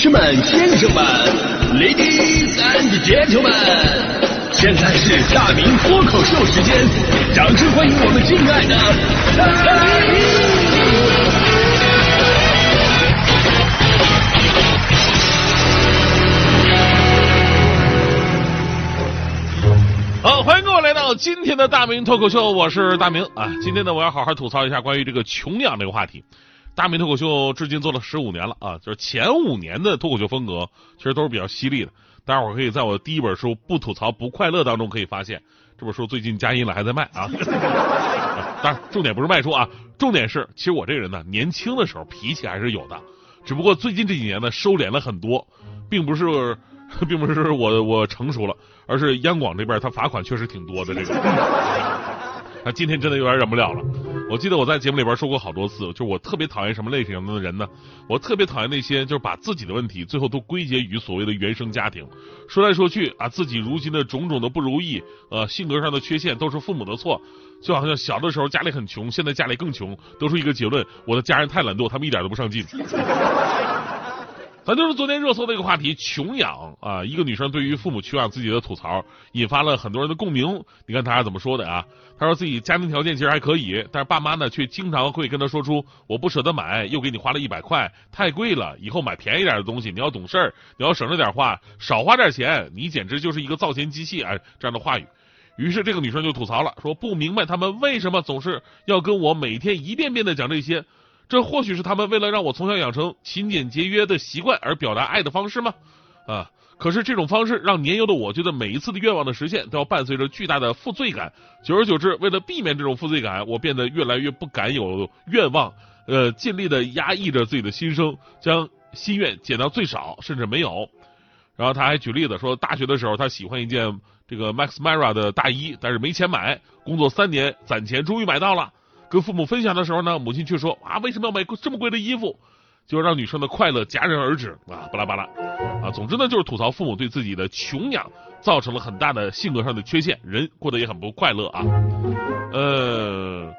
士们、先生们，Ladies and Gentlemen，现在是大明脱口秀时间，掌声欢迎我们敬爱的！好，欢迎各位来到今天的大明脱口秀，我是大明啊。今天呢，我要好好吐槽一下关于这个穷养这个话题。大明脱口秀至今做了十五年了啊，就是前五年的脱口秀风格其实都是比较犀利的。大家伙可以在我第一本书《不吐槽不快乐》当中可以发现，这本书最近加印了，还在卖啊。当然，重点不是卖书啊，重点是其实我这个人呢，年轻的时候脾气还是有的，只不过最近这几年呢收敛了很多，并不是。并不是我我成熟了，而是央广这边他罚款确实挺多的这个。那今天真的有点忍不了了。我记得我在节目里边说过好多次，就是我特别讨厌什么类型的人呢？我特别讨厌那些就是把自己的问题最后都归结于所谓的原生家庭，说来说去啊，自己如今的种种的不如意，呃，性格上的缺陷都是父母的错，就好像小的时候家里很穷，现在家里更穷，得出一个结论：我的家人太懒惰，他们一点都不上进。咱就是昨天热搜的一个话题，穷养啊！一个女生对于父母穷养自己的吐槽，引发了很多人的共鸣。你看她是怎么说的啊？她说自己家庭条件其实还可以，但是爸妈呢却经常会跟她说出：“我不舍得买，又给你花了一百块，太贵了，以后买便宜点的东西。你要懂事儿，你要省着点花，少花点钱。你简直就是一个造钱机器啊！”这样的话语。于是这个女生就吐槽了，说不明白他们为什么总是要跟我每天一遍遍的讲这些。这或许是他们为了让我从小养成勤俭节约的习惯而表达爱的方式吗？啊！可是这种方式让年幼的我觉得每一次的愿望的实现都要伴随着巨大的负罪感。久而久之，为了避免这种负罪感，我变得越来越不敢有愿望，呃，尽力的压抑着自己的心声，将心愿减到最少，甚至没有。然后他还举例子说，大学的时候他喜欢一件这个 Max Mara 的大衣，但是没钱买，工作三年攒钱终于买到了。跟父母分享的时候呢，母亲却说啊，为什么要买这么贵的衣服？就让女生的快乐戛然而止啊，巴拉巴拉啊，总之呢，就是吐槽父母对自己的穷养造成了很大的性格上的缺陷，人过得也很不快乐啊。呃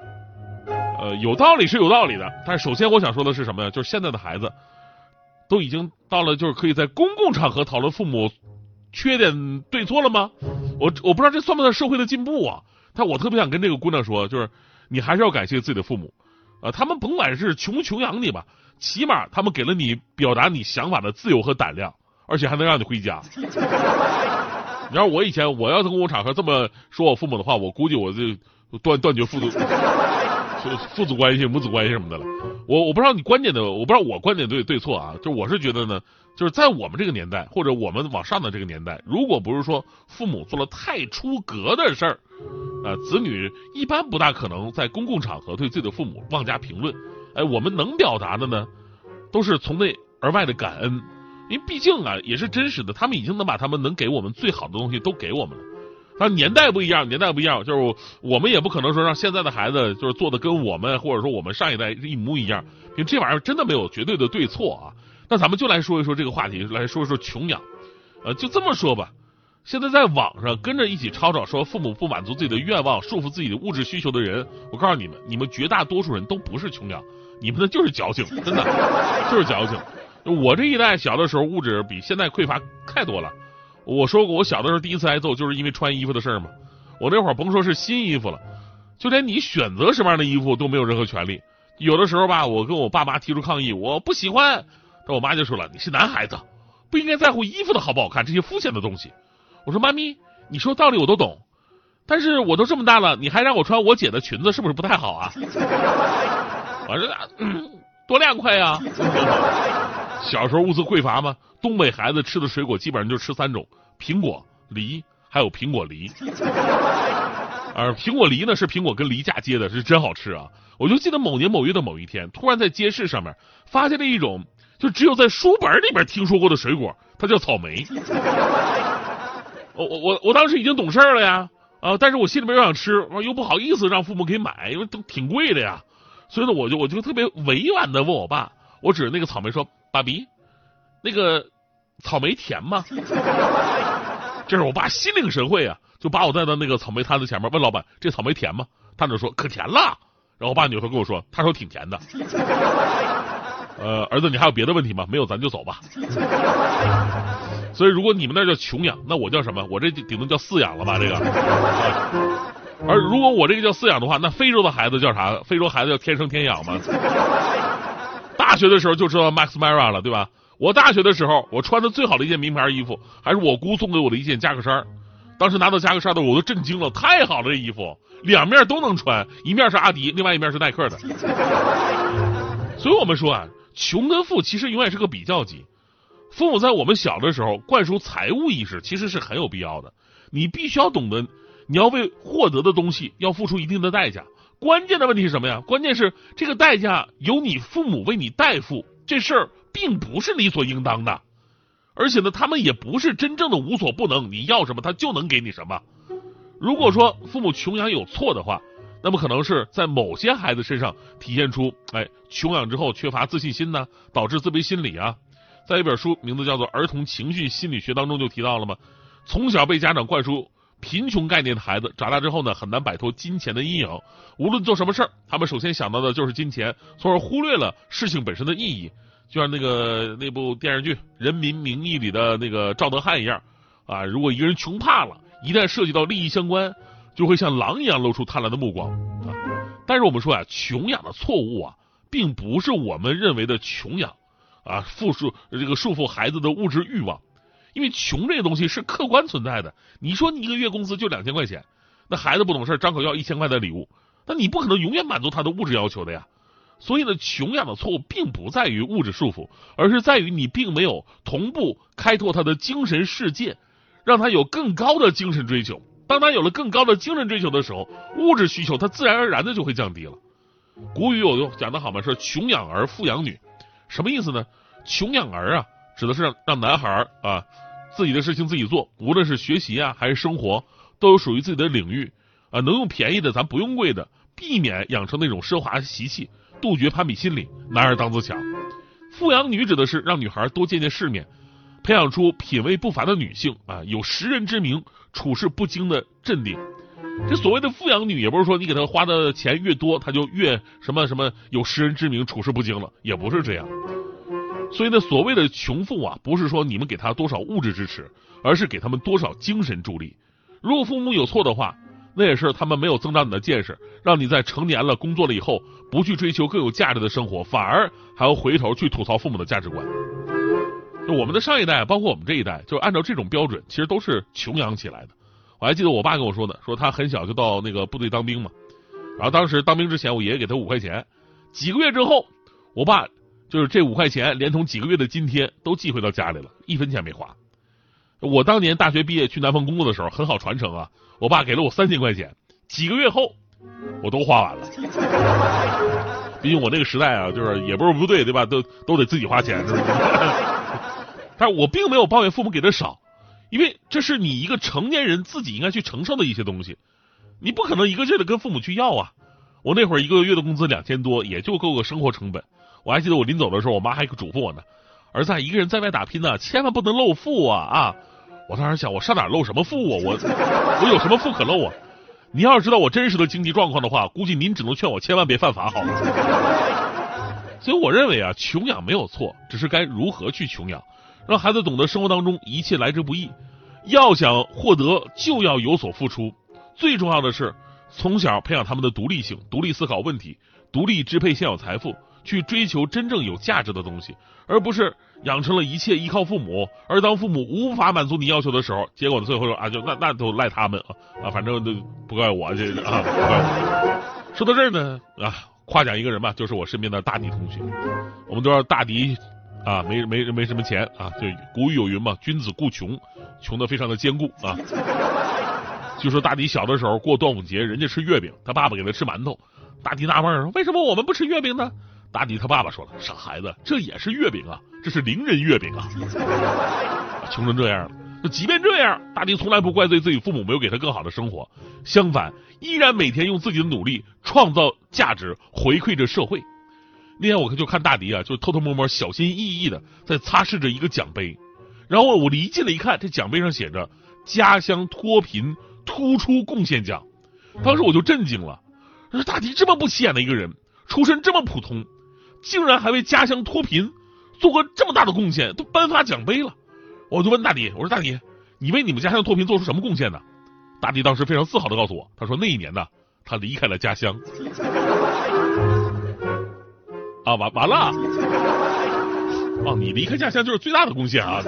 呃，有道理是有道理的，但是首先我想说的是什么呀？就是现在的孩子都已经到了就是可以在公共场合讨论父母缺点对错了吗？我我不知道这算不算社会的进步啊？但我特别想跟这个姑娘说，就是。你还是要感谢自己的父母，啊，他们甭管是穷不穷养你吧，起码他们给了你表达你想法的自由和胆量，而且还能让你回家。你要我以前我要是公共场合这么说我父母的话，我估计我就断断绝父子 父子关系、母子关系什么的了。我我不知道你观点的，我不知道我观点对对错啊，就我是觉得呢，就是在我们这个年代或者我们往上的这个年代，如果不是说父母做了太出格的事儿。呃，子女一般不大可能在公共场合对自己的父母妄加评论。哎，我们能表达的呢，都是从内而外的感恩，因为毕竟啊，也是真实的，他们已经能把他们能给我们最好的东西都给我们了。但年代不一样，年代不一样，就是我们也不可能说让现在的孩子就是做的跟我们或者说我们上一代一模一样。因为这玩意儿真的没有绝对的对错啊。那咱们就来说一说这个话题，来说一说穷养。呃，就这么说吧。现在在网上跟着一起吵吵说父母不满足自己的愿望，束缚自己的物质需求的人，我告诉你们，你们绝大多数人都不是穷养，你们的就是矫情，真的就是矫情。我这一代小的时候物质比现在匮乏太多了。我说过，我小的时候第一次挨揍就是因为穿衣服的事儿嘛。我那会儿甭说是新衣服了，就连你选择什么样的衣服都没有任何权利。有的时候吧，我跟我爸妈提出抗议，我不喜欢，我妈就说了，你是男孩子，不应该在乎衣服的好不好看这些肤浅的东西。我说妈咪，你说道理我都懂，但是我都这么大了，你还让我穿我姐的裙子，是不是不太好啊？我说多凉快呀！小时候物资匮乏嘛，东北孩子吃的水果基本上就吃三种：苹果、梨，还有苹果梨。而苹果梨呢，是苹果跟梨嫁接的，是真好吃啊！我就记得某年某月的某一天，突然在街市上面发现了一种，就只有在书本里边听说过的水果，它叫草莓。我我我我当时已经懂事了呀，啊，但是我心里面又想吃，又不好意思让父母给买，因为都挺贵的呀，所以呢，我就我就特别委婉的问我爸，我指着那个草莓说：“爸比，那个草莓甜吗？” 这是我爸心领神会啊，就把我带到那个草莓摊子前面，问老板：“这草莓甜吗？”摊主说：“可甜了。”然后我爸扭头跟我说：“他说挺甜的。”呃，儿子，你还有别的问题吗？没有，咱就走吧。所以，如果你们那叫穷养，那我叫什么？我这顶多叫饲养了吧？这个。而如果我这个叫饲养的话，那非洲的孩子叫啥？非洲孩子叫天生天养吗？大学的时候就知道 Max Mara 了，对吧？我大学的时候，我穿的最好的一件名牌衣服，还是我姑送给我的一件夹克衫。当时拿到夹克衫的时候我都震惊了，太好了，这衣服两面都能穿，一面是阿迪，另外一面是耐克的。所以我们说啊，穷跟富其实永远是个比较级。父母在我们小的时候灌输财务意识，其实是很有必要的。你必须要懂得，你要为获得的东西要付出一定的代价。关键的问题是什么呀？关键是这个代价由你父母为你代付，这事儿并不是理所应当的。而且呢，他们也不是真正的无所不能，你要什么他就能给你什么。如果说父母穷养有错的话，那么可能是在某些孩子身上体现出，哎，穷养之后缺乏自信心呢，导致自卑心理啊。在一本书名字叫做《儿童情绪心理学》当中就提到了嘛，从小被家长灌输贫穷概念的孩子，长大之后呢很难摆脱金钱的阴影。无论做什么事儿，他们首先想到的就是金钱，从而忽略了事情本身的意义。就像那个那部电视剧《人民名义》里的那个赵德汉一样，啊，如果一个人穷怕了，一旦涉及到利益相关，就会像狼一样露出贪婪的目光啊。但是我们说啊，穷养的错误啊，并不是我们认为的穷养。啊，束缚这个束缚孩子的物质欲望，因为穷这个东西是客观存在的。你说你一个月工资就两千块钱，那孩子不懂事，张口要一千块的礼物，那你不可能永远满足他的物质要求的呀。所以呢，穷养的错误并不在于物质束缚，而是在于你并没有同步开拓他的精神世界，让他有更高的精神追求。当他有了更高的精神追求的时候，物质需求他自然而然的就会降低了。古语有讲的好嘛，说穷养儿，富养女，什么意思呢？穷养儿啊，指的是让让男孩啊自己的事情自己做，无论是学习啊还是生活，都有属于自己的领域啊，能用便宜的咱不用贵的，避免养成那种奢华习气，杜绝攀比心理，男儿当自强。富养女指的是让女孩多见见世面，培养出品味不凡的女性啊，有识人之明，处事不惊的镇定。这所谓的富养女，也不是说你给她花的钱越多，她就越什么什么有识人之明，处事不惊了，也不是这样。所以呢，所谓的穷富啊，不是说你们给他多少物质支持，而是给他们多少精神助力。如果父母有错的话，那也是他们没有增长你的见识，让你在成年了、工作了以后，不去追求更有价值的生活，反而还要回头去吐槽父母的价值观。我们的上一代，包括我们这一代，就按照这种标准，其实都是穷养起来的。我还记得我爸跟我说的，说他很小就到那个部队当兵嘛，然后当时当兵之前，我爷爷给他五块钱，几个月之后，我爸。就是这五块钱，连同几个月的津贴都寄回到家里了，一分钱没花。我当年大学毕业去南方工作的时候，很好传承啊。我爸给了我三千块钱，几个月后我都花完了。毕竟我那个时代啊，就是也不是部队对吧？都都得自己花钱，但是我并没有抱怨父母给的少，因为这是你一个成年人自己应该去承受的一些东西，你不可能一个劲的跟父母去要啊。我那会儿一个月的工资两千多，也就够个生活成本。我还记得我临走的时候，我妈还嘱咐我呢：“儿子，一个人在外打拼呢，千万不能露富啊！”啊，我当时想，我上哪露什么富啊？我我有什么富可露啊？你要是知道我真实的经济状况的话，估计您只能劝我千万别犯法好了。所以我认为啊，穷养没有错，只是该如何去穷养，让孩子懂得生活当中一切来之不易，要想获得就要有所付出。最重要的是，从小培养他们的独立性，独立思考问题，独立支配现有财富。去追求真正有价值的东西，而不是养成了一切依靠父母。而当父母无法满足你要求的时候，结果呢，最后说啊，就那那都赖他们啊啊，反正都不怪我这啊。不怪我。说到这儿呢啊，夸奖一个人吧，就是我身边的大迪同学。我们都知道大迪啊，没没没什么钱啊，就古语有云嘛，君子固穷，穷的非常的坚固啊。就说大迪小的时候过端午节，人家吃月饼，他爸爸给他吃馒头，大迪纳闷儿，为什么我们不吃月饼呢？大迪他爸爸说了：“傻孩子，这也是月饼啊，这是邻人月饼啊，穷成这样了。那即便这样，大迪从来不怪罪自己父母没有给他更好的生活，相反，依然每天用自己的努力创造价值，回馈着社会。那天我就看大迪啊就偷偷摸摸小心翼翼的在擦拭着一个奖杯。然后我离近了一看这奖杯上写着家乡脱贫突出贡献奖当时我就震惊了他说大迪这么不起眼的一个人出身这么普通竟然还为家乡脱贫做过这么大的贡献都颁发奖杯了。我就问大迪我说大迪你为你们家乡脱贫做出什么贡献呢？大迪当时非常自豪的告诉我他说那一年呢他离开了家乡。啊，完完了！哦、啊，你离开家乡就是最大的贡献啊！